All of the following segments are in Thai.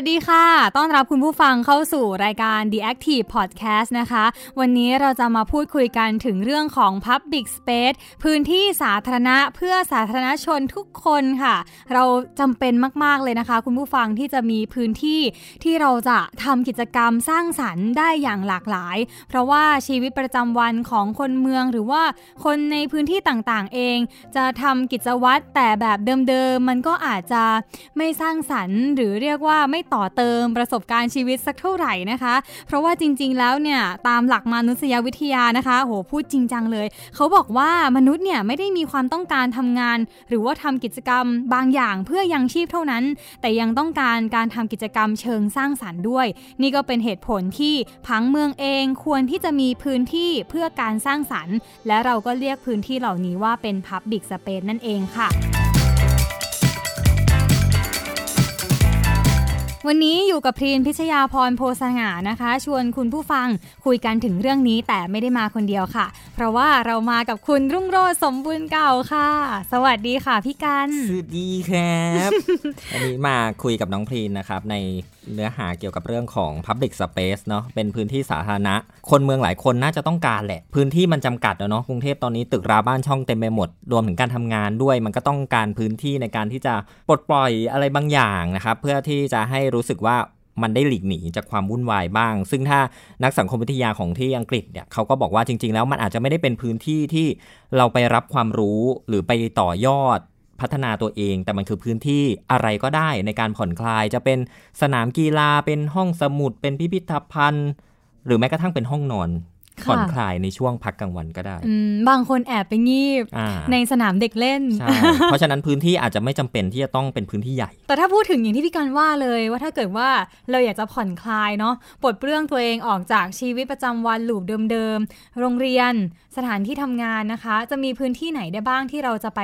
วัสดีค่ะ ต้อนรับคุณผู้ฟังเข้าสู่รายการ The Active Podcast นะคะ วันนี้เราจะมาพูดคุยกันถึงเรื่องของ Public Space พื้นที่สาธารณะเพื่อสาธารณชนทุกคนค่ะ เราจำเป็นมาก ๆ เลยนะคะ คุณผู้ฟังที่จะมีพื้นที่ที่เราจะทำกิจกรรมสร้างสรรค์ได้อย่างหลากหลาย เพราะว่าชีวิตประจำวันของคนเมืองหรือว่าคนในพื้นที่ต่างๆ เอง จะทำกิจวัตรแต่แบบเดิมๆมันก็อาจจะไม่สร้างสรรค์หรือเรียกว่าไม่ต่อเติมประสบการณ์ชีวิตสักเท่าไหร่นะคะ เพราะว่าจริง ๆ แล้วเนี่ยตามหลักมนุษยวิทยานะคะโหพูดจริงจังเลย เขาบอกว่ามนุษย์เนี่ยไม่ได้มีความต้องการทำงาน หรือว่าทำกิจกรรมบางอย่างเพื่อยังชีพเท่านั้น แต่ยังต้องการการทำกิจกรรมเชิงสร้างสรรค์ด้วย นี่ก็เป็นเหตุผลที่พังเมืองเองควรที่จะมีพื้นที่เพื่อการสร้างสรรค์ และเราก็เรียกพื้นที่เหล่านี้ว่าเป็น Public Space นั่นเองค่ะ วันนี้อยู่กับพรีนพิชยาพรโพสง่านะคะ ชวนคุณผู้ฟังคุยกันถึงเรื่องนี้แต่ไม่ได้มาคนเดียวค่ะ เพราะว่าเรามากับคุณรุ่งโรจน์สมบูรณ์เก่าค่ะ สวัสดีค่ะพี่กันสวัสดีครับ วันนี้มาคุยกับน้องพรีนนะครับใน เนื้อหาเกี่ยวกับเรื่องของ Public Space เนาะเป็นพื้นที่สาธารณะ คนเมืองหลายคนน่าจะต้องการแหละ พื้นที่มันจำกัดเนาะกรุงเทพตอนนี้ตึกราบ้านช่องเต็มไปหมด รวมถึงการทำงานด้วย มันก็ต้องการพื้นที่ในการที่จะปลดปล่อยอะไรบางอย่างนะครับเพื่อที่จะให้รู้สึกว่ามันได้หลีกหนีจากความวุ่นวายบ้าง ซึ่งถ้านักสังคมวิทยาของที่อังกฤษเนี่ยเขาก็บอกว่าจริง ๆ แล้วมันอาจจะไม่ได้เป็นพื้นที่ที่เราไปรับความรู้หรือไปต่อยอด พัฒนาตัวเอง แต่มันคือพื้นที่อะไรก็ได้ในการผ่อนคลาย จะเป็นสนามกีฬาเป็นห้องสมุด เป็นพิพิธภัณฑ์ หรือแม้กระทั่งเป็นห้องนอน ผ่อนคลายในช่วงพักกลางวันก็ได้อืมบางคนแอบไปงีบอ่าในสนามเด็กเล่นใช่เพราะฉะนั้นพื้นที่อาจจะไม่จำเป็นที่จะต้องเป็นพื้นที่ใหญ่ แต่ถ้าพูดถึงอย่างที่พี่กันว่าเลยว่าถ้าเกิดว่าเราอยากจะผ่อนคลายเนาะปลดเปลื้องตัวเองออกจากชีวิตประจำวันหลูปเดิมๆ โรงเรียน สถานที่ทำงานนะคะ จะมีพื้นที่ไหนได้บ้างที่เราจะไป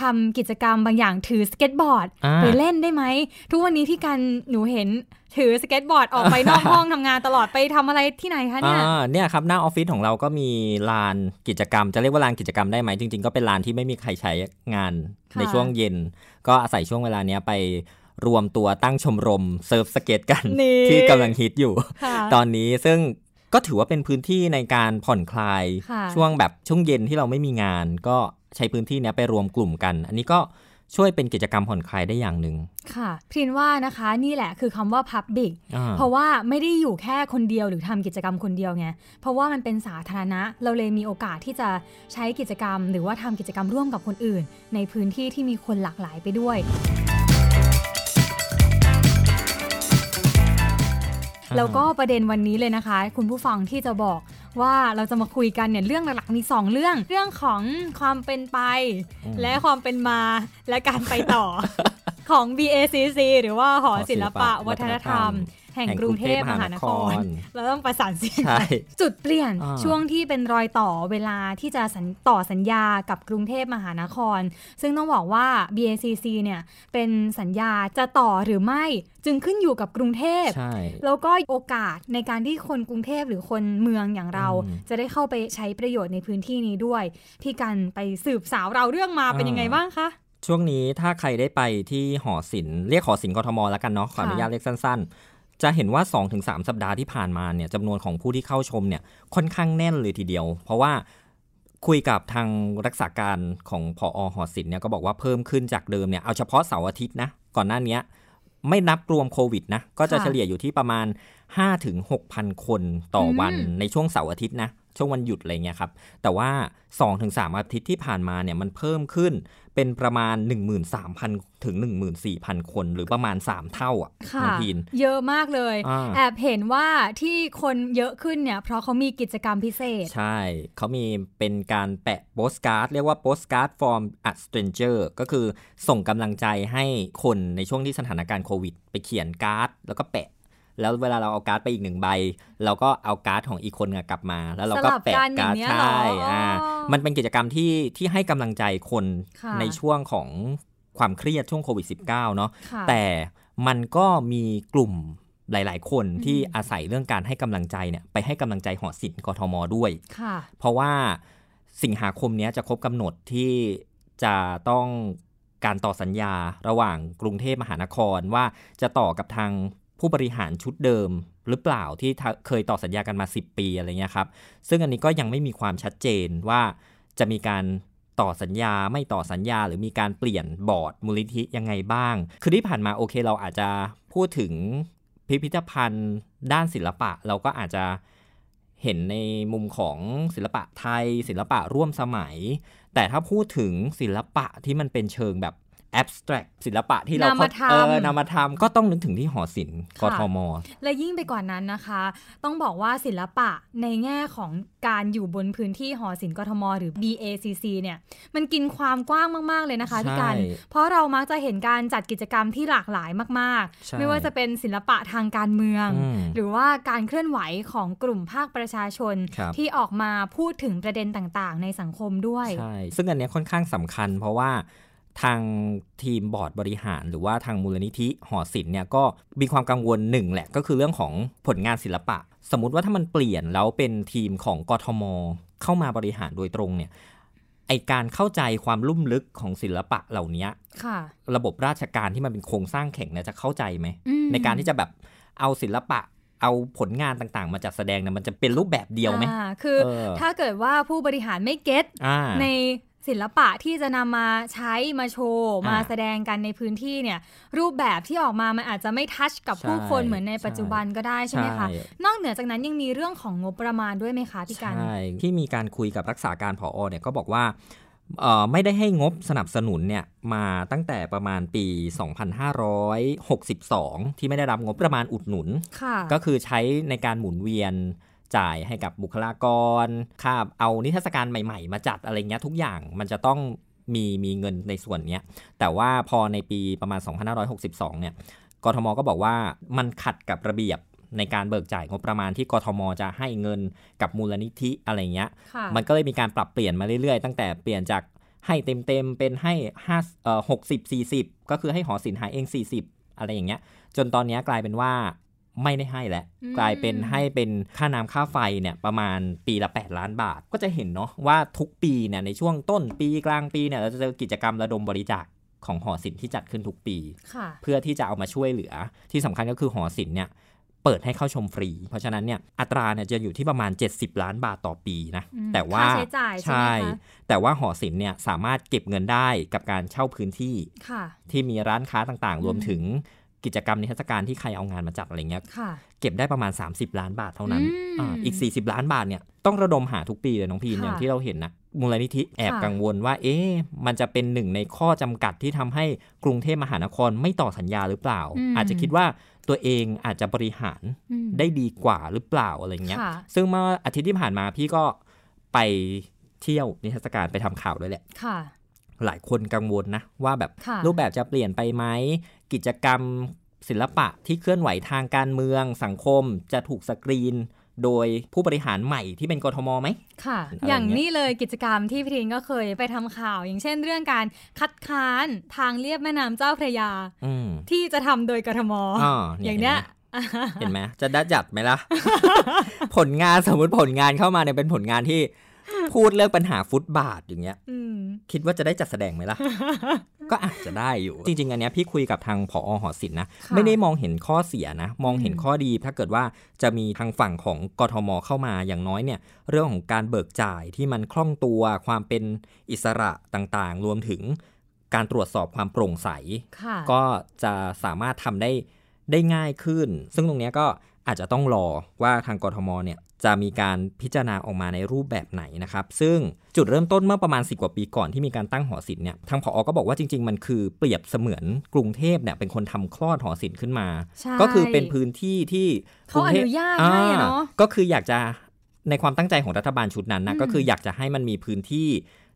ทำกิจกรรมบางอย่างถือสเก็ตบอร์ดอ่าไปเล่นได้ไหมทุกวันนี้พี่กันหนูเห็น ถือสเก็ตบอร์ดออกไปนอกห้องทำงานตลอดไปทำอะไรที่ไหนคะเนี่ยอ่าเนี่ยครับหน้าออฟฟิศของเราก็มีลานกิจกรรม จะเรียกว่าลานกิจกรรมได้ไหมจริง ๆ ก็เป็นลานที่ไม่มีใครใช้งานค่ะในช่วงเย็น ก็อาศัยช่วงเวลาเนี้ยไปรวมตัวตั้งชมรมเซิร์ฟสเก็ตกันนี่ที่กำลังฮิตอยู่ค่ะตอนนี้ซึ่งก็ถือว่าเป็นพื้นที่ในการผ่อนคลายค่ะช่วงแบบช่วงเย็นที่เราไม่มีงาน ก็ใช้พื้นที่เนี้ยไปรวมกลุ่มกัน อันนี้ก็ ช่วยเป็นกิจกรรมผ่อนคลายได้อย่างหนึ่งค่ะพรินว่านะคะนี่แหละคือคำว่า Public อ่าเพราะว่าไม่ได้อยู่แค่คนเดียวหรือทำกิจกรรมคนเดียวไงเพราะว่ามันเป็นสาธารณะ เราเลยมีโอกาสที่จะใช้กิจกรรม หรือว่าทำกิจกรรมร่วมกับคนอื่น ในพื้นที่ที่มีคนหลากหลายไปด้วย แล้วก็ประเด็นวันนี้เลยนะคะ คุณผู้ฟังที่จะบอกว่าเราจะมาคุยกันเนี่ยเรื่องหลักๆมี 2 เรื่อง เรื่องของความเป็นไปอืมและความเป็นมาและการไปต่อของ BACC หรือว่าหอศิลปะวัฒนธรรม แห่งกรุงเทพมหานคร เราต้องประสานเสียงใช่จุดเปลี่ยนอ่าช่วงที่เป็นรอยต่อเวลาที่จะสัญต่อสัญญากับกรุงเทพมหานคร ซึ่งต้องบอกว่า BACC เนี่ยเป็นสัญญาจะต่อหรือไม่จึงขึ้นอยู่กับกรุงเทพใช่แล้วก็โอกาสในการที่คนกรุงเทพหรือคนเมืองอย่างเราอืมจะได้เข้าไปใช้ประโยชน์ในพื้นที่นี้ด้วย พี่กันไปสืบสาวเราเรื่องมาเป็นอ่ายังไงบ้างคะช่วงนี้ถ้าใครได้ไปที่หอศิลป์เรียกหอศิลป์กทมแล้วกันเนาะขออนุญาตเรียกสั้นๆ จะเห็นว่า 2-3 สัปดาห์ที่ผ่านมาเนี่ยจำนวนของผู้ที่เข้าชมเนี่ยค่อนข้างแน่นเลยทีเดียว เพราะว่าคุยกับทางรักษาการของพอหอศิลป์เนี่ยก็บอกว่าเพิ่มขึ้นจากเดิมเนี่ยเอาเฉพาะเสาร์อาทิตย์นะก่อนหน้าเนี้ยไม่นับรวมโควิดนะก็จะเฉลี่ยอยู่ที่ประมาณ 5-6,000 คนต่อวันในช่วงเสาร์อาทิตย์นะ ช่วงวันหยุดอะไรเงี้ยครับ แต่ว่า 2-3 อาทิตย์ที่ผ่านมาเนี่ยมันเพิ่มขึ้นเป็นประมาณ 13,000 ถึง 14,000 คน หรือประมาณ 3 เท่าอะค่ะน้องพีนเยอะมากเลยอ่าแอบเห็นว่าที่คนเยอะขึ้นเนี่ย เพราะเขามีกิจกรรมพิเศษ ใช่ เขามีเป็นการแปะโปสการ์ด เรียกว่า postcard from a stranger ก็คือส่งกำลังใจให้คนในช่วงที่สถานการณ์โควิด ไปเขียนการ์ด แล้วก็แปะ แล้วเวลาเราเอาการ์ดไปอีกหนึ่งใบ เราก็เอาการ์ดของอีกคนกลับมา แล้วเราก็สลับแปะกันการ์ดอย่างเงี้ยเหรอใช่อ่าอ๋อมันเป็นกิจกรรมที่ที่ให้กำลังใจคนค่ะในช่วงของความเครียดช่วงโควิด -19 เนาะค่ะแต่มันก็มีกลุ่มหลาย ๆ คนอืมที่อาศัยเรื่องการให้กำลังใจเนี่ยไปให้กำลังใจหอศิลป์กทมด้วยค่ะเพราะว่าสิงหาคมเนี้ยจะครบกำหนดที่จะต้องการต่อสัญญาระหว่างกรุงเทพมหานครว่าจะต่อกับทาง ผู้บริหารชุดเดิมหรือเปล่าที่เคยต่อสัญญากันมา 10 ปีอะไรเงี้ยครับ ซึ่งอันนี้ก็ยังไม่มีความชัดเจนว่าจะมีการต่อสัญญาไม่ต่อสัญญา หรือมีการเปลี่ยนบอร์ดมูลนิธิยังไงบ้าง คือที่ผ่านมาโอเคเราอาจจะพูดถึงพิพิธภัณฑ์ด้านศิลปะ เราก็อาจจะเห็นในมุมของศิลปะไทย ศิลปะร่วมสมัย แต่ถ้าพูดถึงศิลปะที่มันเป็นเชิงแบบ abstract ศิลปะที่เรานามธรรมเออนามธรรมก็ต้องนึกถึงที่หอศิลป์กค่ะทม และยิ่งไปกว่านั้นนะคะ ต้องบอกว่าศิลปะในแง่ของการอยู่บนพื้นที่หอศิลป์กทม หรือ BACC เนี่ยมันกินความกว้างมาก ๆ เลยนะคะพี่กันใช่เพราะเรามักจะเห็นการจัดกิจกรรมที่หลากหลายมากใช่ๆไม่ว่าจะเป็นศิลปะทางการเมืองอืมหรือว่าการเคลื่อนไหวของกลุ่มภาคประชาชนครับที่ออกมาพูดถึงประเด็นต่างๆ ในสังคมด้วยใช่ซึ่งอันเนี้ยค่อนข้างสำคัญ เพราะว่า ทางทีมบอร์ดบริหาร หรือว่าทางมูลนิธิหอศิลป์เนี่ยก็มีความกังวลหนึ่งแหละก็คือเรื่องของผลงานศิลปะ สมมติว่าถ้ามันเปลี่ยนแล้วเป็นทีมของกทม เข้ามาบริหารโดยตรงเนี่ยไอการเข้าใจความลุ่มลึกของศิลปะเหล่านี้ค่ะ ระบบราชการที่มันเป็นโครงสร้างแข็งเนี่ยจะเข้าใจไหมอืมในการที่จะแบบเอาศิลปะเอาผลงานต่างๆ มาจัดแสดงเนี่ยมันจะเป็นรูปแบบเดียวไหมอ่าคือเออถ้าเกิดว่าผู้บริหารไม่เก็ตอ่าใน ศิลปะที่จะนำมาใช้มาโชว์อ่ามมาแสดงกันในพื้นที่เนี่ยรูปแบบที่ออกมามันอาจจะไม่ทัชกับใช่ผู้คนเหมือนในปัจจุบันก็ได้ใช่ไหมคะใช่นอกเหนือจากนั้นยังมีเรื่องของงบประมาณด้วยไหมคะพี่กันใช่ที่มีการคุยกับรักษาการผอเนี่ยก็บอกว่าเอ่อไม่ได้ให้งบสนับสนุนเนี่ยมาตั้งแต่ประมาณปี 2562 ที่ไม่ได้รับงบประมาณอุดหนุนค่ะก็คือใช้ในการหมุนเวียน จ่ายให้กับบุคลากรค่าเอานิทรรศการใหม่ๆ มาจัดอะไรเงี้ยทุกอย่างมันจะต้องมีมีเงินในส่วนเนี้ยแต่ว่าพอในปีประมาณ 2562 เนี่ยกทมก็บอกว่ามันขัดกับระเบียบในการเบิกจ่ายงบประมาณที่กทมจะให้เงินกับมูลนิธิอะไรเงี้ยค่ะมันก็เลยมีการปรับเปลี่ยนมาเรื่อยๆ ตั้งแต่เปลี่ยนจากให้เต็มๆ เป็นให้ห้าเอ่อหกสิบสี่สิบก็คือให้หอศิลป์หาเอง40อะไรอย่างเงี้ย จนตอนเนี้ยกลายเป็นว่า ไม่ได้ให้แล้วอืมกลายเป็นให้เป็นค่าน้ำค่าไฟเนี่ยประมาณปีละ 8 ล้านบาท ก็จะเห็นเนาะว่าทุกปีเนี่ยในช่วงต้นปีกลางปีเนี่ยเราจะเจอกิจกรรมระดมบริจาคของหอศิลป์ที่จัดขึ้นทุกปีค่ะเพื่อที่จะเอามาช่วยเหลือ ที่สำคัญก็คือหอศิลป์เนี่ยเปิดให้เข้าชมฟรี เพราะฉะนั้นเนี่ยอัตราเนี่ยจะอยู่ที่ประมาณ 70 ล้านบาทต่อปีนะอืมแต่ว่าค่าใช้จ่ายใช่ไหมคะแต่ว่าหอศิลป์เนี่ยสามารถเก็บเงินได้กับการเช่าพื้นที่ค่ะที่มีร้านค้าต่างอืมๆรวมถึง กิจกรรมนิทรรศการที่ใครเอางานมาจัดอะไรเงี้ยค่ะเก็บได้ประมาณ 30 ล้านบาทเท่านั้นอืมอาอีก 40 ล้านบาทเนี่ยต้องระดมหาทุกปีเลยน้องพีนค่ะอย่างที่เราเห็นนะมูลนิธิแอบค่ะกังวลว่า เอ๊ะมันจะเป็นหนึ่งในข้อจำกัดที่ทำให้กรุงเทพมหานครไม่ต่อสัญญาหรือเปล่า อาจจะคิดว่าตัวเองอาจจะบริหารอืมได้ดีกว่าหรือเปล่าอะไรเงี้ยค่ะซึ่งเมื่ออาทิตย์ที่ผ่านมาพี่ก็ไปเที่ยวนิทรรศการไปทำข่าวด้วยแหละค่ะหลายคนกังวลนะ ว่าแบบค่ะรูปแบบจะเปลี่ยนไปไหม กิจกรรมศิลปะที่เคลื่อนไหวทางการเมืองสังคมจะถูกสกรีนโดยผู้บริหารใหม่ที่เป็นกทมไหม ค่ะอะไรอย่างเงี้ยนี้เลยกิจกรรมที่พี่ทินก็เคยไปทำข่าว อย่างเช่นเรื่องการคัดค้านทางเลียบแม่น้ำเจ้าพระยาอืมที่จะทำโดยกทมอ่าอย่างเนี้ยเห็นไหมจะได้จัดไหมล่ะ ผลงานสมมติผลงานเข้ามาเนี่ยเป็นผลงานที่ พูดเรื่องปัญหาฟุตบาทอย่างเงี้ยอืมคิดว่าจะได้จัดแสดงไหมล่ะ ก็อาจจะได้อยู่ จริง ๆ อันเนี้ยพี่คุยกับทางผอหอศิลป์นะค่ะไม่ได้มองเห็นข้อเสียนะ มองเห็นอืมข้อดี ถ้าเกิดว่าจะมีทางฝั่งของกทมเข้ามาอย่างน้อยเนี่ย เรื่องของการเบิกจ่ายที่มันคล่องตัวความเป็นอิสระต่างๆ รวมถึงการตรวจสอบความโปร่งใสค่ะก็จะสามารถทำได้ได้ง่ายขึ้น ซึ่งตรงเนี้ยก็ อาจจะต้องรอว่าทางกทมเนี่ยจะมีการพิจารณาออกมาในรูปแบบไหนนะครับ ซึ่งจุดเริ่มต้นเมื่อประมาณ 10 กว่าปีก่อนที่มีการตั้งหอศิลป์เนี่ยทางผอก็บอกว่าจริง ๆ มันคือเปรียบเสมือนกรุงเทพเนี่ยเป็นคนทำคลอดหอศิลป์ขึ้นมาใช่ก็คือเป็นพื้นที่ที่เขาอนุญาตให้อะเนาะอ่ก็คืออยากจะในความตั้งใจของรัฐบาลชุดนั้นนะอืมก็คืออยากจะให้มันมีพื้นที่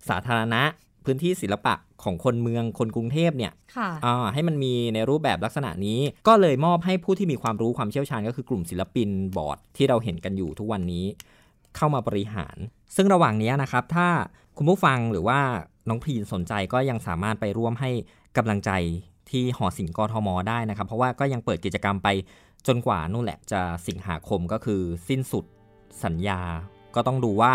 สาธารณะ พื้นที่ศิลปะของคนเมืองคนกรุงเทพเนี่ยค่ะอ่าให้มันมีในรูปแบบลักษณะนี้ ก็เลยมอบให้ผู้ที่มีความรู้ความเชี่ยวชาญก็คือกลุ่มศิลปินบอร์ดที่เราเห็นกันอยู่ทุกวันนี้ เข้ามาบริหาร ซึ่งระหว่างนี้นะครับ ถ้าคุณผู้ฟังหรือว่าน้องพรีนสนใจก็ยังสามารถไปร่วมให้กำลังใจที่หอศิลป์กทมได้นะครับ เพราะว่าก็ยังเปิดกิจกรรมไปจนกว่านู่นแหละจะสิงหาคมก็คือสิ้นสุดสัญญา ก็ต้องดูว่า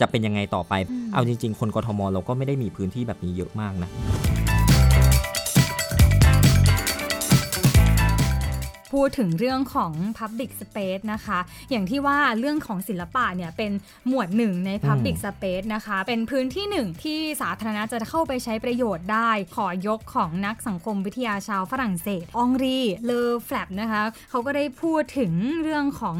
จะเป็นยังไงต่อไปอืมเอาจริง ๆ คนกทมเราก็ไม่ได้มีพื้นที่แบบนี้เยอะมากนะ พูดถึงเรื่องของ Public Space นะคะ อย่างที่ว่าเรื่องของศิลปะเนี่ยเป็นหมวดหนึ่งใน Public Space นะคะ เป็นพื้นที่หนึ่งที่สาธารณะจะเข้าไปใช้ประโยชน์ได้ ขอยกของนักสังคมวิทยาชาวฝรั่งเศสองรีเลอแฟลปนะคะเขาก็ได้พูดถึงเรื่องของ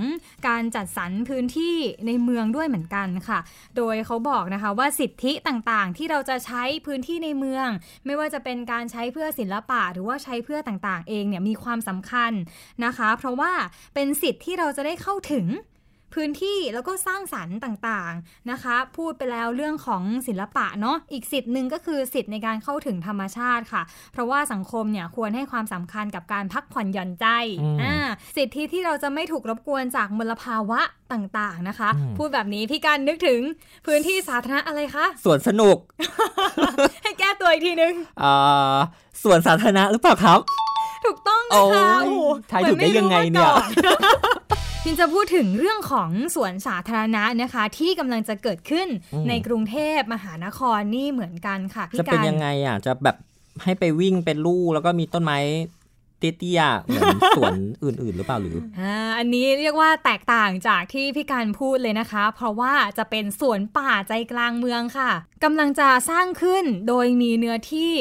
การจัดสรรพื้นที่ในเมืองด้วยเหมือนกันค่ะ โดยเขาบอกนะคะว่าสิทธิต่างๆ ที่เราจะใช้พื้นที่ในเมือง ไม่ว่าจะเป็นการใช้เพื่อศิลปะหรือว่าใช้เพื่อต่างๆ เองเนี่ยมีความสำคัญนะคะ เพราะว่าเป็นสิทธิ์ที่เราจะได้เข้าถึงพื้นที่แล้วก็สร้างสรรค์ต่างๆนะคะ พูดไปแล้วเรื่องของศิลปะเนาะอีกสิทธิ์หนึ่งก็คือสิทธิ์ในการเข้าถึงธรรมชาติค่ะ เพราะว่าสังคมเนี่ยควรให้ความสำคัญกับการพักผ่อนหย่อนใจอืมอ่าสิทธิที่เราจะไม่ถูกรบกวนจากมลภาวะต่างๆนะคะอืมพูดแบบนี้พี่การนึกถึงพื้นที่สาธารณะอะไรคะสวนสนุก ให้แก้ตัวอีกทีนึงอ่าสวนสาธารณะหรือเปล่าครับ ถูกต้องนะคะโอ้ยโอ้โหทายถูกได้ยังไงเนี่ยหมือม่รู้มาก่อนพินจะพูดถึงเรื่องของสวนสาธารณะนะคะ ที่กำลังจะเกิดขึ้นอืมในกรุงเทพมหานครนี่เหมือนกันค่ะพี่จะเป็นการยังไงอะจะแบบให้ไปวิ่งเป็นลู่แล้วก็มีต้นไม้ เตี้ยๆเหมือนสวนอื่นๆ หรือเปล่าหรืออ่าอันนี้เรียกว่าแตกต่างจากที่พี่การพูดเลยนะคะ เพราะว่าจะเป็นสวนป่าใจกลางเมืองค่ะกำลังจะสร้างขึ้นโดยมีเนื้อที่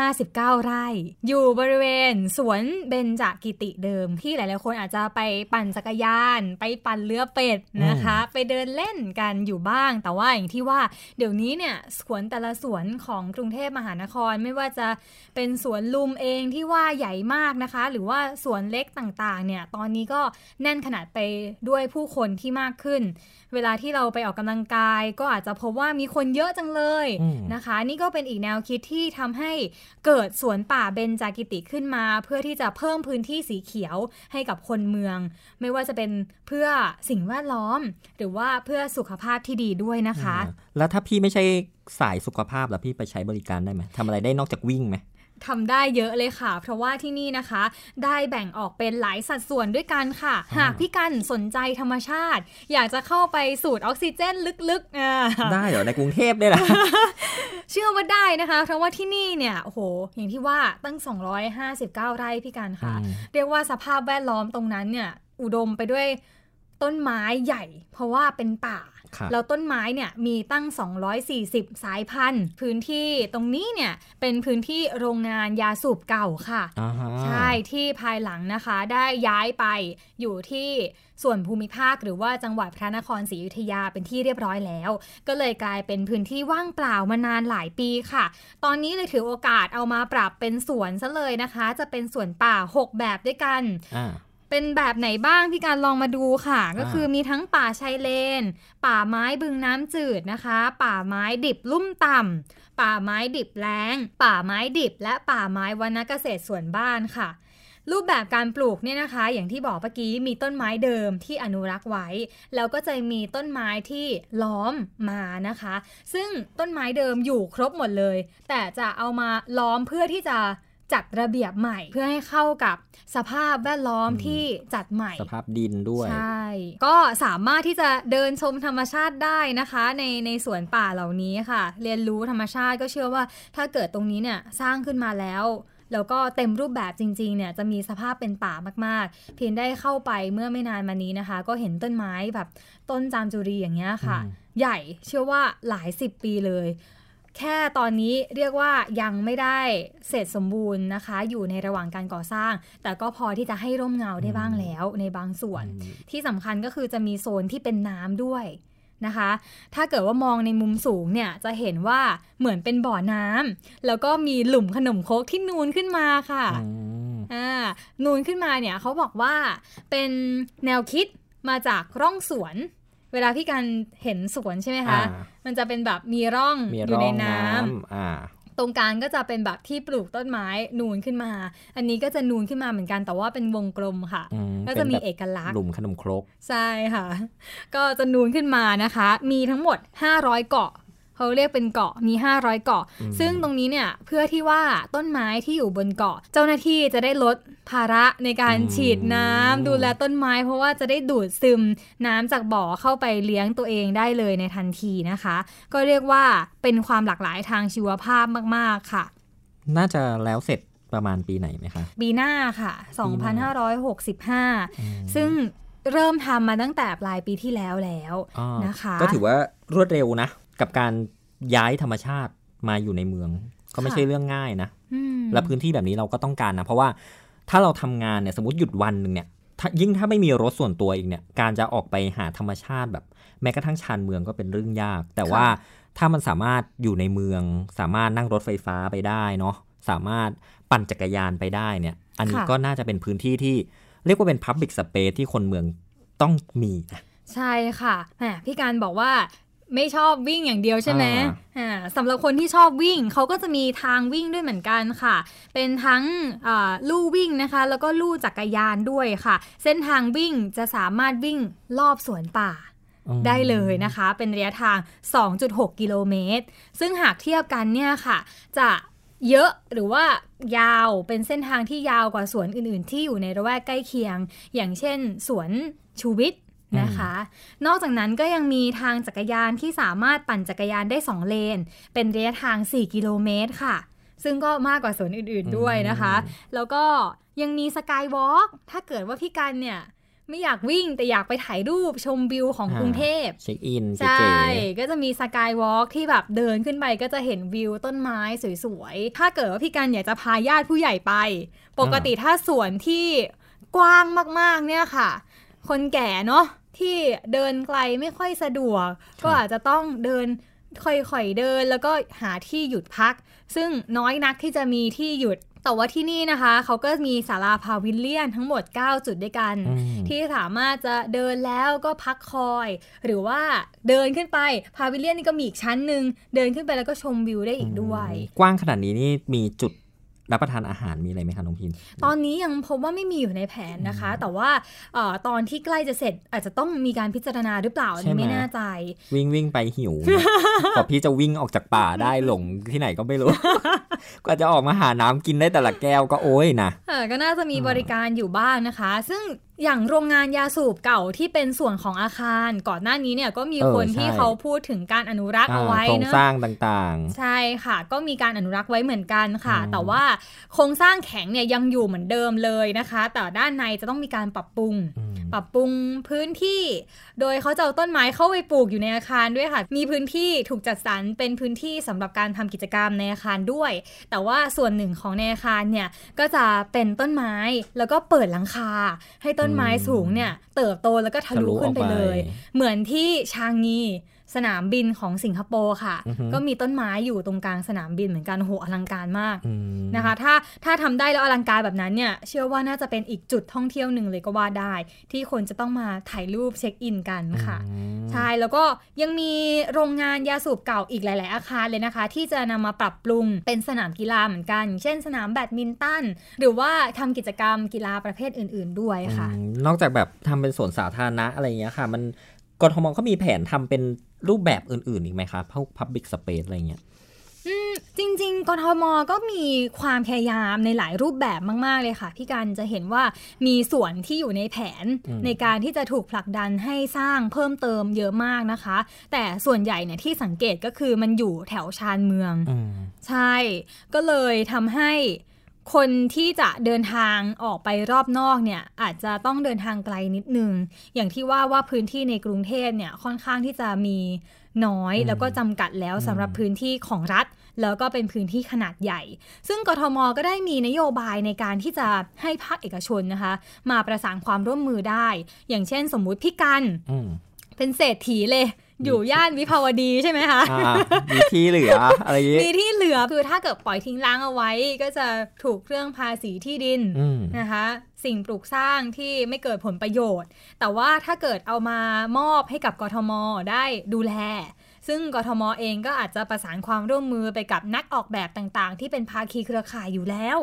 259 ไร่ อยู่บริเวณสวนเบญจกิติเดิม ที่หลายๆคนอาจจะไปปั่นจักรยาน ไปปั่นเรือเป็ดนะคะ ไปเดินเล่นกันอยู่บ้าง แต่ว่าอย่างที่ว่าเดี๋ยวนี้เนี่ยสวนแต่ละสวนของกรุงเทพมหานครไม่ว่าจะเป็นสวนลุมเองที่ว่าใหญ่มากนะคะ หรือว่าสวนเล็กต่างๆเนี่ยตอนนี้ก็แน่นขนาดไปด้วยผู้คนที่มากขึ้น เวลาที่เราไปออกกำลังกาย ก็อาจจะพบว่ามีคนเยอะจังเลยอืมนะคะ นี่ก็เป็นอีกแนวคิดที่ทำให้เกิดสวนป่าเบญจากิติขึ้นมา เพื่อที่จะเพิ่มพื้นที่สีเขียวให้กับคนเมือง ไม่ว่าจะเป็นเพื่อสิ่งแวดล้อม หรือว่าเพื่อสุขภาพที่ดีด้วยนะคะอ่าแล้วถ้าพี่ไม่ใช่สายสุขภาพแล้วพี่ไปใช้บริการได้ไหมทำอะไรได้นอกจากวิ่งไหม ทำได้เยอะเลยค่ะ เพราะว่าที่นี่นะคะ ได้แบ่งออกเป็นหลายสัดส่วนด้วยกันค่ะอ่าหากพี่กันสนใจธรรมชาติ อยากจะเข้าไปสูดออกซิเจนลึกๆอ่าได้เหรอในกรุงเทพได้เหรอเชื่อว่าได้นะคะ เพราะว่าที่นี่เนี่ยโอ้โหอย่างที่ว่าตั้ง 259 ไร่พี่กันค่ะอืมเรียกว่าสภาพแวดล้อมตรงนั้นเนี่ย อุดมไปด้วยต้นไม้ใหญ่ เพราะว่าเป็นป่าครับ แล้วต้นไม้เนี่ยมีตั้ง 240 สายพันธุ์ พื้นที่ตรงนี้เนี่ยเป็นพื้นที่โรงงานยาสูบเก่าค่ะอ่าฮะใช่ที่ภายหลังนะคะได้ย้ายไปอยู่ที่ส่วนภูมิภาคหรือว่าจังหวัดพระนครศรีอยุธยาเป็นที่เรียบร้อยแล้ว ก็เลยกลายเป็นพื้นที่ว่างเปล่ามานานหลายปีค่ะ ตอนนี้เลยถือโอกาสเอามาปรับเป็นสวนซะเลยนะคะ จะเป็นสวนป่า 6 แบบด้วยกันอ่า เป็นแบบไหนบ้างพี่การลองมาดูค่ะ ก็อ่าคือมีทั้งป่าชายเลน ป่าไม้บึงน้ำจืดนะคะ ป่าไม้ดิบลุ่มต่ำป่าไม้ดิบแล้ง ป่าไม้ดิบ และป่าไม้วรรณเกษตรส่วนบ้านค่ะรูปแบบการปลูกเนี่ยนะคะ อย่างที่บอกเมื่อกี้มีต้นไม้เดิมที่อนุรักษ์ไว้ แล้วก็จะมีต้นไม้ที่ล้อมมานะคะ ซึ่งต้นไม้เดิมอยู่ครบหมดเลย แต่จะเอามาล้อมเพื่อที่จะ จัดระเบียบใหม่ เพื่อให้เข้ากับสภาพแวดล้อมอืมที่จัดใหม่ สภาพดินด้วยใช่ก็สามารถที่จะเดินชมธรรมชาติได้นะคะ ในในสวนป่าเหล่านี้ค่ะ เรียนรู้ธรรมชาติก็เชื่อว่า ถ้าเกิดตรงนี้เนี่ยสร้างขึ้นมาแล้วแล้วก็เต็มรูปแบบจริงๆ เนี่ยจะมีสภาพเป็นป่ามากๆ เพียงได้เข้าไปเมื่อไม่นานมานี้นะคะ ก็เห็นต้นไม้แบบต้นจามจุรีอย่างเงี้ยค่ะอืมใหญ่เชื่อว่าหลายสิบปีเลย แค่ตอนนี้เรียกว่ายังไม่ได้เสร็จสมบูรณ์นะคะ อยู่ในระหว่างการก่อสร้าง แต่ก็พอที่จะให้ร่มเงาได้บ้างแล้วในบางส่วนอืมที่สำคัญก็คือจะมีโซนที่เป็นน้ำด้วยนะคะ ถ้าเกิดว่ามองในมุมสูงเนี่ยจะเห็นว่าเหมือนเป็นบ่อน้ำแล้วก็มีหลุมขนมโคกที่นูนขึ้นมาค่ะอืมอ่านูนขึ้นมาเนี่ยเขาบอกว่าเป็นแนวคิดมาจากร่องสวน เวลาพี่การเห็นสวนใช่ไหมคะอ่ามันจะเป็นแบบมีร่องมีอร่ยู่องในน้น้ำำอ่าตรงกลางก็จะเป็นแบบที่ปลูกต้นไม้นูนขึ้นมา อันนี้ก็จะนูนขึ้นมาเหมือนกันแต่ว่าเป็นวงกลมค่ะอืมก็จะมีเป็นแบบเอกลักษณ์หลุมขนมครก ใช่ค่ะ ก็จะนูนขึ้นมานะคะ มีทั้งหมด 500 เกาะ เขาเรียกเป็นเกาะมี 500 เกาะ ซึ่งตรงนี้เนี่ยเพื่อที่ว่าต้นไม้ที่อยู่บนเกาะ เจ้าหน้าที่จะได้ลดภาระในการฉีดน้ำดูแลต้นไม้ เพราะว่าจะได้ดูดซึมน้ำจากบ่อเข้าไปเลี้ยงตัวเองได้เลยในทันทีนะคะ ก็เรียกว่าเป็นความหลากหลายทางชีวภาพมาก ๆ ค่ะ น่าจะแล้วเสร็จประมาณปีไหนไหมคะ ปีหน้าค่ะ 2565 ซึ่งเริ่มทำมาตั้งแต่ปลายปีที่แล้วแล้วอ๋อนะคะ ก็ถือว่ารวดเร็วนะ กับการย้ายธรรมชาติมาอยู่ในเมือง ก็ไม่ใช่เรื่องง่ายนะอืมและพื้นที่แบบนี้เราก็ต้องการนะ เพราะว่าถ้าเราทำงานเนี่ยสมมติหยุดวันหนึ่งเนี่ยถ้ายิ่งถ้าไม่มีรถส่วนตัวอีกเนี่ย การจะออกไปหาธรรมชาติแบบ แม้กระทั่งชานเมืองก็เป็นเรื่องยาก แต่ว่าถ้ามันสามารถอยู่ในเมือง สามารถนั่งรถไฟฟ้าไปได้เนาะสามารถปั่นจักรยานไปได้เนี่ย อันนี้ก็น่าจะเป็นพื้นที่ที่เรียกว่าเป็น Public Space ที่คนเมืองต้องมีนะใช่ค่ะแหมพี่การบอกว่า ไม่ชอบวิ่งอย่างเดียวใช่ไหมอ่าอ่าสำหรับคนที่ชอบวิ่งเขาก็จะมีทางวิ่งด้วยเหมือนกันค่ะ เป็นทั้งอ่าลู่วิ่งนะคะ แล้วก็ลู่จักรยานด้วยค่ะ เส้นทางวิ่งจะสามารถวิ่งรอบสวนป่าอืมได้เลยนะคะ เป็นระยะทาง 2.6 กิโลเมตร ซึ่งหากเทียบกันเนี่ยค่ะ จะเยอะหรือว่ายาวเป็นเส้นทางที่ยาวกว่าสวนอื่น ๆ ที่อยู่ในระแวกใกล้เคียง อย่างเช่น สวนชูวิทย์ นะคะ นอกจากนั้นก็ยังมีทางจักรยานที่สามารถปั่นจักรยานได้ 2 เลน เป็นระยะทาง 4 กิโลเมตรค่ะ ซึ่งก็มากกว่าสวนอื่นๆด้วยนะคะ แล้วก็ยังมีสกายวอล์กถ้าเกิดว่าพี่กันเนี่ยไม่อยากวิ่งแต่อยากไปถ่ายรูปชมวิวของอ่ากรุงเทพเช็คอินใช่เก๋ก็จะมีสกายวอล์กที่แบบเดินขึ้นไปก็จะเห็นวิวต้นไม้สวยๆ ถ้าเกิดว่าพี่กันอยากจะพาญาติผู้ใหญ่ไป ปกติถ้าสวนที่กว้างมากๆเนี่ยค่ะ คนแก่เนาะ ที่เดินไกลไม่ค่อยสะดวก ก็อาจจะต้องเดินค่อยๆเดินแล้วก็หาที่หยุดพัก ซึ่งน้อยนักที่จะมีที่หยุดแต่ว่าที่นี่นะคะ เขาก็มีศาลาพาวิลเลียนทั้งหมด 9 จุดด้วยกันอืมที่สามารถจะเดินแล้วก็พักคอย หรือว่าเดินขึ้นไปพาวิลเลียนนี่ก็มีอีกชั้นหนึ่งเดินขึ้นไปแล้วก็ชมวิวได้อีกด้วย กว้างขนาดนี้นี่มีจุด รับประทานอาหารมีอะไรไหมคะน้องพิน ตอนนี้ยังพบว่าไม่มีอยู่ในแผนนะคะ แต่ว่าเออตอนที่ใกล้จะเสร็จอาจจะต้องมีการพิจารณาหรือเปล่าอันใช่นี้ไหมไม่แน่ใจ วิ่งวิ่งไปหิวกว่าพี่จะวิ่งออกจากป่าได้หลงที่ไหนก็ไม่รู้ กว่าจะออกมาหาน้ำกินได้แต่ละแก้วก็โอ้ยนะเออก็น่าจะมีอ่าบริการอยู่บ้างนะคะ ซึ่งอย่างโรงงานยาสูบเก่าที่เป็นส่วนของอาคาร ก่อนหน้านี้เนี่ยก็มีเออคนที่ใช่เขาพูดถึงการอนุรักษ์เอาไว้โครงเนอะสร้างต่างใช่ค่ะ ก็มีการอนุรักษ์ไว้เหมือนกันค่ะอืมแต่ว่าโครงสร้างแข็งเนี่ยยังอยู่เหมือนเดิมเลยนะคะ แต่ด้านในจะต้องมีการปรับปรุงๆอืมปรับปรุงพื้นที่ โดยเขาจะเอาต้นไม้เข้าไปปลูกอยู่ในอาคารด้วยค่ะ มีพื้นที่ถูกจัดสรรเป็นพื้นที่สำหรับการทำกิจกรรมในอาคารด้วย แต่ว่าส่วนหนึ่งของในอาคารเนี่ยก็จะเป็นต้นไม้แล้วก็เปิดหลังคาให้ต้นไม้สูงเนี่ย เติบโตแล้วก็ทะลุขึ้นไปเลย เหมือนที่ชางงีสนามบินของสิงคโปร์ค่ะอือฮึก็มีต้นไม้อยู่ตรงกลางสนามบินเหมือนกันโหอลังการมากอืมนะคะ ถ้าถ้าทำได้แล้วอลังการแบบนั้นเนี่ย เชื่อว่าน่าจะเป็นอีกจุดท่องเที่ยวหนึ่งเลยก็ว่าได้ ที่คนจะต้องมาถ่ายรูปเช็คอินกันค่ะอืมใช่แล้วก็ยังมีโรงงานยาสูบเก่าอีกหลาย ๆ อาคารเลยนะคะ ที่จะนำมาปรับปรุงเป็นสนามกีฬาเหมือนกัน เช่น สนามแบดมินตันหรือว่าทำกิจกรรมกีฬาประเภทอื่น ๆ ด้วยค่ะอืมนอกจากแบบทำเป็นสวนสาธารณะอะไรอย่างเงี้ยค่ะ มัน กทมเขามีแผนทำเป็นรูปแบบอื่นๆอีกไหมคะพวก Public Space อะไรเงี้ยจริง ๆ กทมก็มีความพยายามในหลายรูปแบบมาก ๆ เลยค่ะ พี่การจะเห็นว่ามีส่วนที่อยู่ในแผนอืมในการที่จะถูกผลักดันให้สร้างเพิ่มเติมเยอะมากนะคะ แต่ส่วนใหญ่เนี่ยที่สังเกตก็คือมันอยู่แถวชานเมืองอืมใช่ ก็เลยทำให้ คนที่จะเดินทางออกไปรอบนอกเนี่ยอาจจะต้องเดินทางไกลนิดนึง อย่างที่ว่าว่าพื้นที่ในกรุงเทพเนี่ยค่อนข้างที่จะมีน้อยอืมแล้วก็จำกัดแล้วสำหรับพื้นที่ของรัฐ แล้วก็เป็นพื้นที่ขนาดใหญ่ ซึ่งกทมก็ได้มีนโยบายในการที่จะให้ภาคเอกชนนะคะ มาประสานความร่วมมือได้ อย่างเช่นสมมุติพี่กันอืมเป็นเศรษฐีเลย อยู่ย่านวิภาวดีใช่ไหมคะอ่ามีที่เหลืออะไรอย่างงี้มีที่เหลือคือถ้าเกิดปล่อยทิ้งร้างเอาไว้ ก็จะถูกเรื่องภาษีที่ดินอืมนะคะ สิ่งปลูกสร้างที่ไม่เกิดผลประโยชน์ แต่ว่าถ้าเกิดเอามามอบให้กับกทมได้ดูแลซึ่งกทมเองก็อาจจะประสานความร่วมมือไปกับนักออกแบบต่างๆ ที่เป็นภาคีเครือข่ายอยู่แล้ว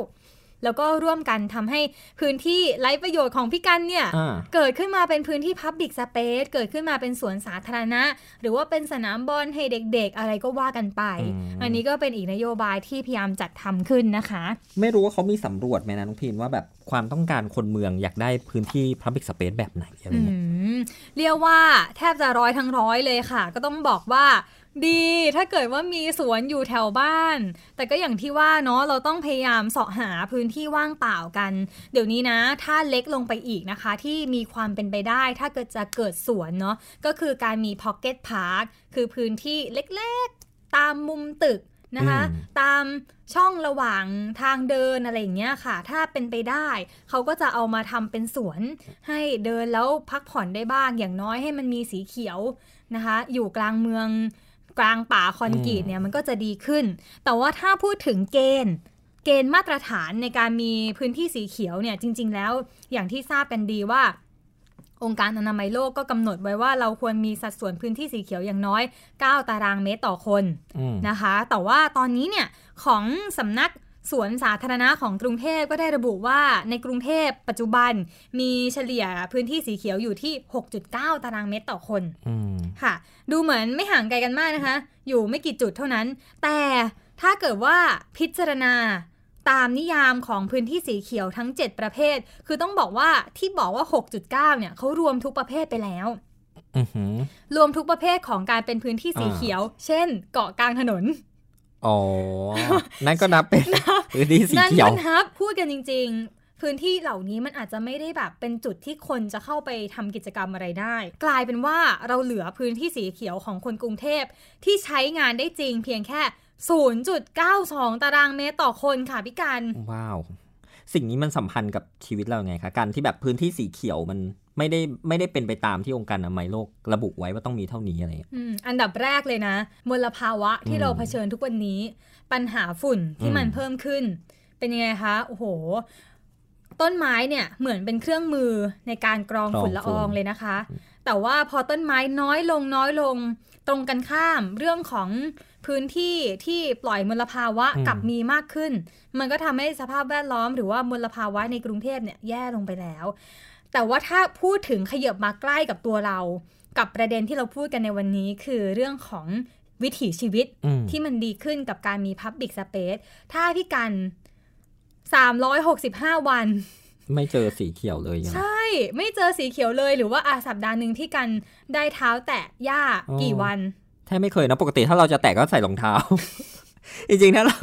แล้วก็ร่วมกันทำให้พื้นที่ไร้ประโยชน์ของพี่กันเนี่ยอ่าเกิดขึ้นมาเป็นพื้นที่ Public Space เกิดขึ้นมาเป็นสวนสาธารณะ หรือว่าเป็นสนามบอลให้เด็กๆ อะไรก็ว่ากันไปอืมอันนี้ก็เป็นอีกนโยบายที่พยายามจัดทำขึ้นนะคะ ไม่รู้ว่าเขามีสำรวจไหมนะน้องพีนว่าแบบความต้องการคนเมืองอยากได้พื้นที่ Public Space แบบไหนอะไรอืเงี้ยมเรียกว่าแทบจะร้อยทั้งร้อยเลยค่ะ ก็ต้องบอกว่า ดีถ้าเกิดว่ามีสวนอยู่แถวบ้าน แต่ก็อย่างที่ว่าเนาะเราต้องพยายามเสาะหาพื้นที่ว่างเปล่ากัน เดี๋ยวนี้นะ ถ้าเล็กลงไปอีกนะคะ ที่มีความเป็นไปได้ ถ้าเกิดจะเกิดสวนเนาะก็คือการมี Pocket Park คือพื้นที่เล็กๆ ตามมุมตึกนะคะอืมตามช่องระหว่างทางเดินอะไรอย่างเงี้ยค่ะ ถ้าเป็นไปได้ เขาก็จะเอามาทำเป็นสวน ให้เดินแล้วพักผ่อนได้บ้างอย่างน้อยให้มันมีสีเขียวนะคะ อยู่กลางเมือง กลางป่าคอนกรีตเนี่ยมันก็จะดีขึ้น แต่ว่าถ้าพูดถึงเกณฑ์เกณฑ์มาตรฐานในการมีพื้นที่สีเขียวเนี่ยจริง ๆ แล้วอย่างที่ทราบกันดีว่า องค์การอนามัยโลกก็กำหนดไว้ว่าเราควรมีสัดส่วนพื้นที่สีเขียวอย่างน้อย 9 ตารางเมตรต่อคนอืมนะคะ แต่ว่าตอนนี้เนี่ยของสำนัก สวนสาธารณะของกรุงเทพก็ได้ระบุว่าในกรุงเทพปัจจุบันมีเฉลี่ยพื้นที่สีเขียวอยู่ที่ 6.9 ตารางเมตรต่อคนอืมค่ะ ดูเหมือนไม่ห่างไกลกันมากนะคะ อยู่ไม่กี่จุดเท่านั้น แต่ถ้าเกิดว่าพิจารณาตามนิยามของพื้นที่สีเขียวทั้ง 7 ประเภท คือต้องบอกว่าที่บอกว่า 6.9 เนี่ยเขารวมทุกประเภทไปแล้วอือหือรวมทุกประเภทของการเป็นพื้นที่สีเขียว เช่น เกาะกลางถนน อ๋อ นั่นก็นับเป็นพื้นที่สีนั่นเขียวมันครับพูดกันจริง ๆ พื้นที่เหล่านี้มันอาจจะไม่ได้แบบเป็นจุดที่คนจะเข้าไปทำกิจกรรมอะไรได้ กลายเป็นว่าเราเหลือพื้นที่สีเขียวของคนกรุงเทพที่ใช้งานได้จริงเพียงแค่ 0.92 ตารางเมตรต่อคนค่ะพี่การว้าว สิ่งนี้มันสัมพันธ์กับชีวิตเราไงคะการที่แบบพื้นที่สีเขียวมันไม่ได้ไม่ได้เป็นไปตามที่องค์การอนามัยโลกระบุไว้ว่าต้องมีเท่านี้อะไรอย่างเงี้ยอืมอันดับแรกเลยนะ มลภาวะที่อืมเราเผชิญทุกวันนี้ ปัญหาฝุ่นที่อืมมันเพิ่มขึ้น เป็นยังไงคะโอ้โห ต้นไม้เนี่ยเหมือนเป็นเครื่องมือในการกรองฝุ่นละอองเลยนะคะ แต่ว่าพอต้นไม้น้อยลงน้อยลง ตรงกันข้ามเรื่องของ พื้นที่ที่ปล่อยมลภาวะอืมกลับมีมากขึ้น มันก็ทำให้สภาพแวดล้อมหรือว่ามลภาวะในกรุงเทพเนี่ยแย่ลงไปแล้ว แต่ว่าถ้าพูดถึงขยับมาใกล้กับตัวเรา กับประเด็นที่เราพูดกันในวันนี้คือเรื่องของวิถีชีวิตอืมที่มันดีขึ้นกับการมี Public Space ถ้าพี่กัน 365 วัน ไม่เจอสีเขียวเลยอย่างใชเงี้ย่ไม่เจอสีเขียวเลยหรือว่าอาสัปดาห์หนึ่งที่กันได้เท้าแตะหญ้าอ๋อกี่วัน แทบไม่เคยนะปกติถ้าเราจะแตะก็ใส่รองเท้า จริงๆ ถ้าเรา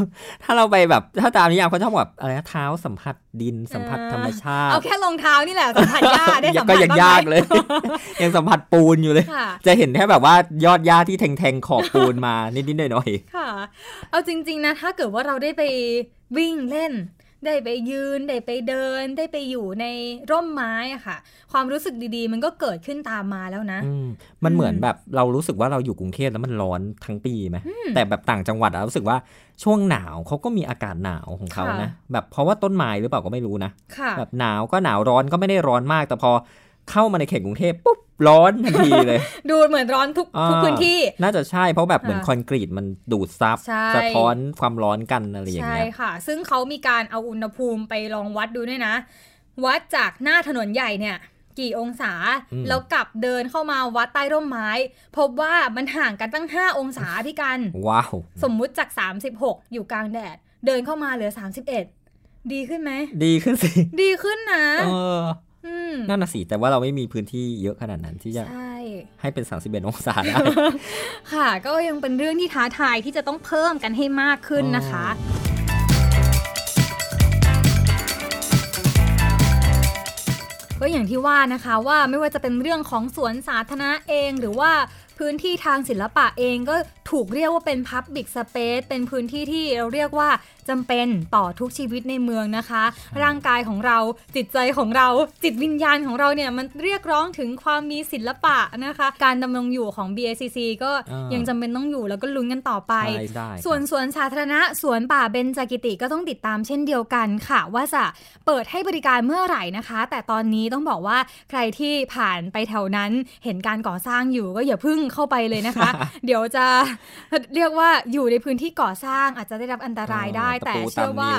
ถ้าเราไปแบบถ้าตามนิยามเขาชอบแบบอะไรนะเท้าสัมผัสดินสัมผัสเออธรรมชาติเอาแค่รองเท้านี่แหละสัมผัสหญ้าได้สัมผัสก็ยังบ้ไหมยากเลย ยังสัมผัสปูนอยู่เลยค่ะจะเห็นแค่แบบว่ายอดหญ้าที่แทงๆขอบปูนมานิดๆหน่อยค่ะ เอาจริง ๆ นะ ถ้าเกิดว่าเราได้ไปวิ่งเล่น ได้ไปยืน ได้ไปเดิน ได้ไปอยู่ในร่มไม้อะค่ะ ความรู้สึกดีๆ มันก็เกิดขึ้นตามมาแล้วนะๆอืมมันเหมือนแบบเรารู้สึกว่าเราอยู่กรุงเทพแล้วมันร้อนทั้งปีไหมแต่แบบต่างจังหวัดอะรู้สึกว่าช่วงหนาวเขาก็มีอากาศหนาวของเขานะค่ะแบบเพราะว่าต้นไม้หรือเปล่าก็ไม่รู้นะค่ะแบบหนาวก็หนาวร้อนก็ไม่ได้ร้อนมากแต่พอ เข้ามาในเขตกรุงเทพปุ๊บร้อนทันทีเลย ดูเหมือนร้อนทุกอ่าทุกพื้นที่ น่าจะใช่เพราะแบบเหมือนค่ะคอนกรีตมันดูดซับใช่สะท้อนความร้อนกันอะไรอย่างใช่เงี้ยค่ะ ซึ่งเขามีการเอาอุณหภูมิไปลองวัดดูด้วยนะ วัดจากหน้าถนนใหญ่เนี่ย กี่องศาอืมแล้วกลับเดินเข้ามาวัดใต้ร่มไม้ พบว่ามันห่างกันตั้ง 5 องศาพี่กัน ว้าวสมมุติจาก 36 อยู่กลางแดด เดินเข้ามาเหลือ 31 ดีขึ้นไหมดีขึ้นสิ ดีขึ้นนะเอออืม นั่นน่ะสิแต่ว่าเราไม่มีพื้นที่เยอะขนาดนั้นที่จะใช่ให้เป็น 31 องศาได้ ค่ะ ก็ยังเป็นเรื่องที่ท้าทายที่จะต้องเพิ่มกันให้มากขึ้นนะคะ ก็อย่างที่ว่านะคะว่าไม่ว่าจะเป็นเรื่องของสวนสาธารณะเอง หรือว่าพื้นที่ทางศิลปะเองก็ ถูกเรียกว่าเป็น Public Space เป็นพื้นที่ที่เราเรียกว่าจำเป็นต่อทุกชีวิตในเมืองนะคะ ร่างกายของเราจิตใจของเราจิตวิญญาณของเราเนี่ย มันเรียกร้องถึงความมีศิลปะนะคะ การดำรงอยู่ของ BACC ก็อ่ายัยังจำเป็นต้องอยู่แล้วก็ลุ้นกันต่อไปใช่ได้ส่วนสวนสาธารณะสวนป่าเบญจกิติก็ต้องติดตามเช่นเดียวกันค่ะ ว่าจะเปิดให้บริการเมื่อไหร่นะคะ แต่ตอนนี้ต้องบอกว่าใครที่ผ่านไปแถวนั้นเห็นการก่อสร้างอยู่ก็อย่าเพึ่งเข้าไปเลยนะคะ เดี๋ยวจะเรียกว่าอยู่ในพื้นที่ก่อสร้างอาจจะได้รับอันตรายได้แต่เชื่อว่า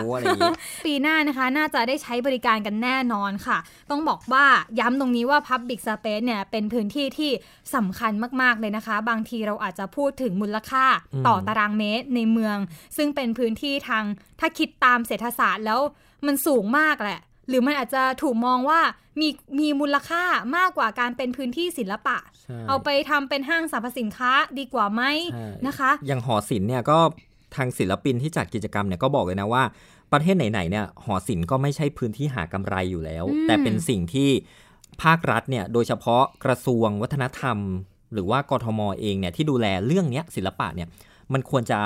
ปีหน้านะคะ น่าจะได้ใช้บริการกันแน่นอนค่ะ ต้องบอกว่าย้ำตรงนี้ว่า Public Space เนี่ยเป็นพื้นที่ที่สำคัญมาก ๆ เลยนะคะ บางทีเราอาจจะพูดถึงมูลค่าต่อตารางเมตรในเมือง ซึ่งเป็นพื้นที่ทางถ้าคิดตามเศรษฐศาสตร์แล้วมันสูงมากแหละ หรือมันอาจจะถูกมองว่ามีมีมูลค่ามากกว่าการเป็นพื้นที่ศิลปะ เอาไปทำเป็นห้างสรรพสินค้าดีกว่าไหมนะคะ อย่างหอศิลป์เนี่ยก็ทางศิลปินที่จัดกิจกรรมเนี่ยก็บอกเลยนะว่า ประเทศไหนๆเนี่ยหอศิลป์ก็ไม่ใช่พื้นที่หากำไรอยู่แล้ว แต่เป็นสิ่งที่ภาครัฐเนี่ยโดยเฉพาะกระทรวงวัฒนธรรม หรือว่ากทมเองเนี่ยที่ดูแลเรื่องนี้ศิลปะเนี่ยมันควรจะ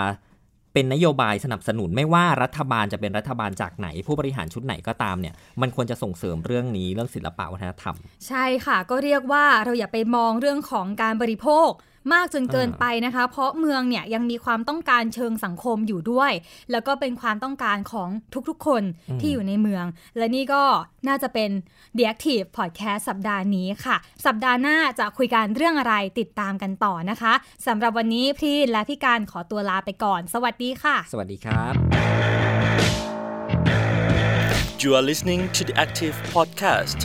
เป็นนโยบายสนับสนุนไม่ว่ารัฐบาลจะเป็นรัฐบาลจากไหน ผู้บริหารชุดไหนก็ตามเนี่ยมันควรจะส่งเสริมเรื่องนี้เรื่องศิลปะวัฒนธรรม ใช่ค่ะก็เรียกว่าเราอย่าไปมองเรื่องของการบริโภค มากจนเกินไปนะคะ เพราะเมืองเนี่ยยังมีความต้องการเชิงสังคมอยู่ด้วย แล้วก็เป็นความต้องการของทุกๆคนที่อยู่ในเมือง และนี่ก็น่าจะเป็น The Active Podcast สัปดาห์นี้ค่ะ สัปดาห์หน้าจะคุยกันเรื่องอะไรติดตามกันต่อนะคะสำหรับวันนี้พี่และพี่การขอตัวลาไปก่อน สวัสดีค่ะ สวัสดีครับ You are listening to the Active Podcast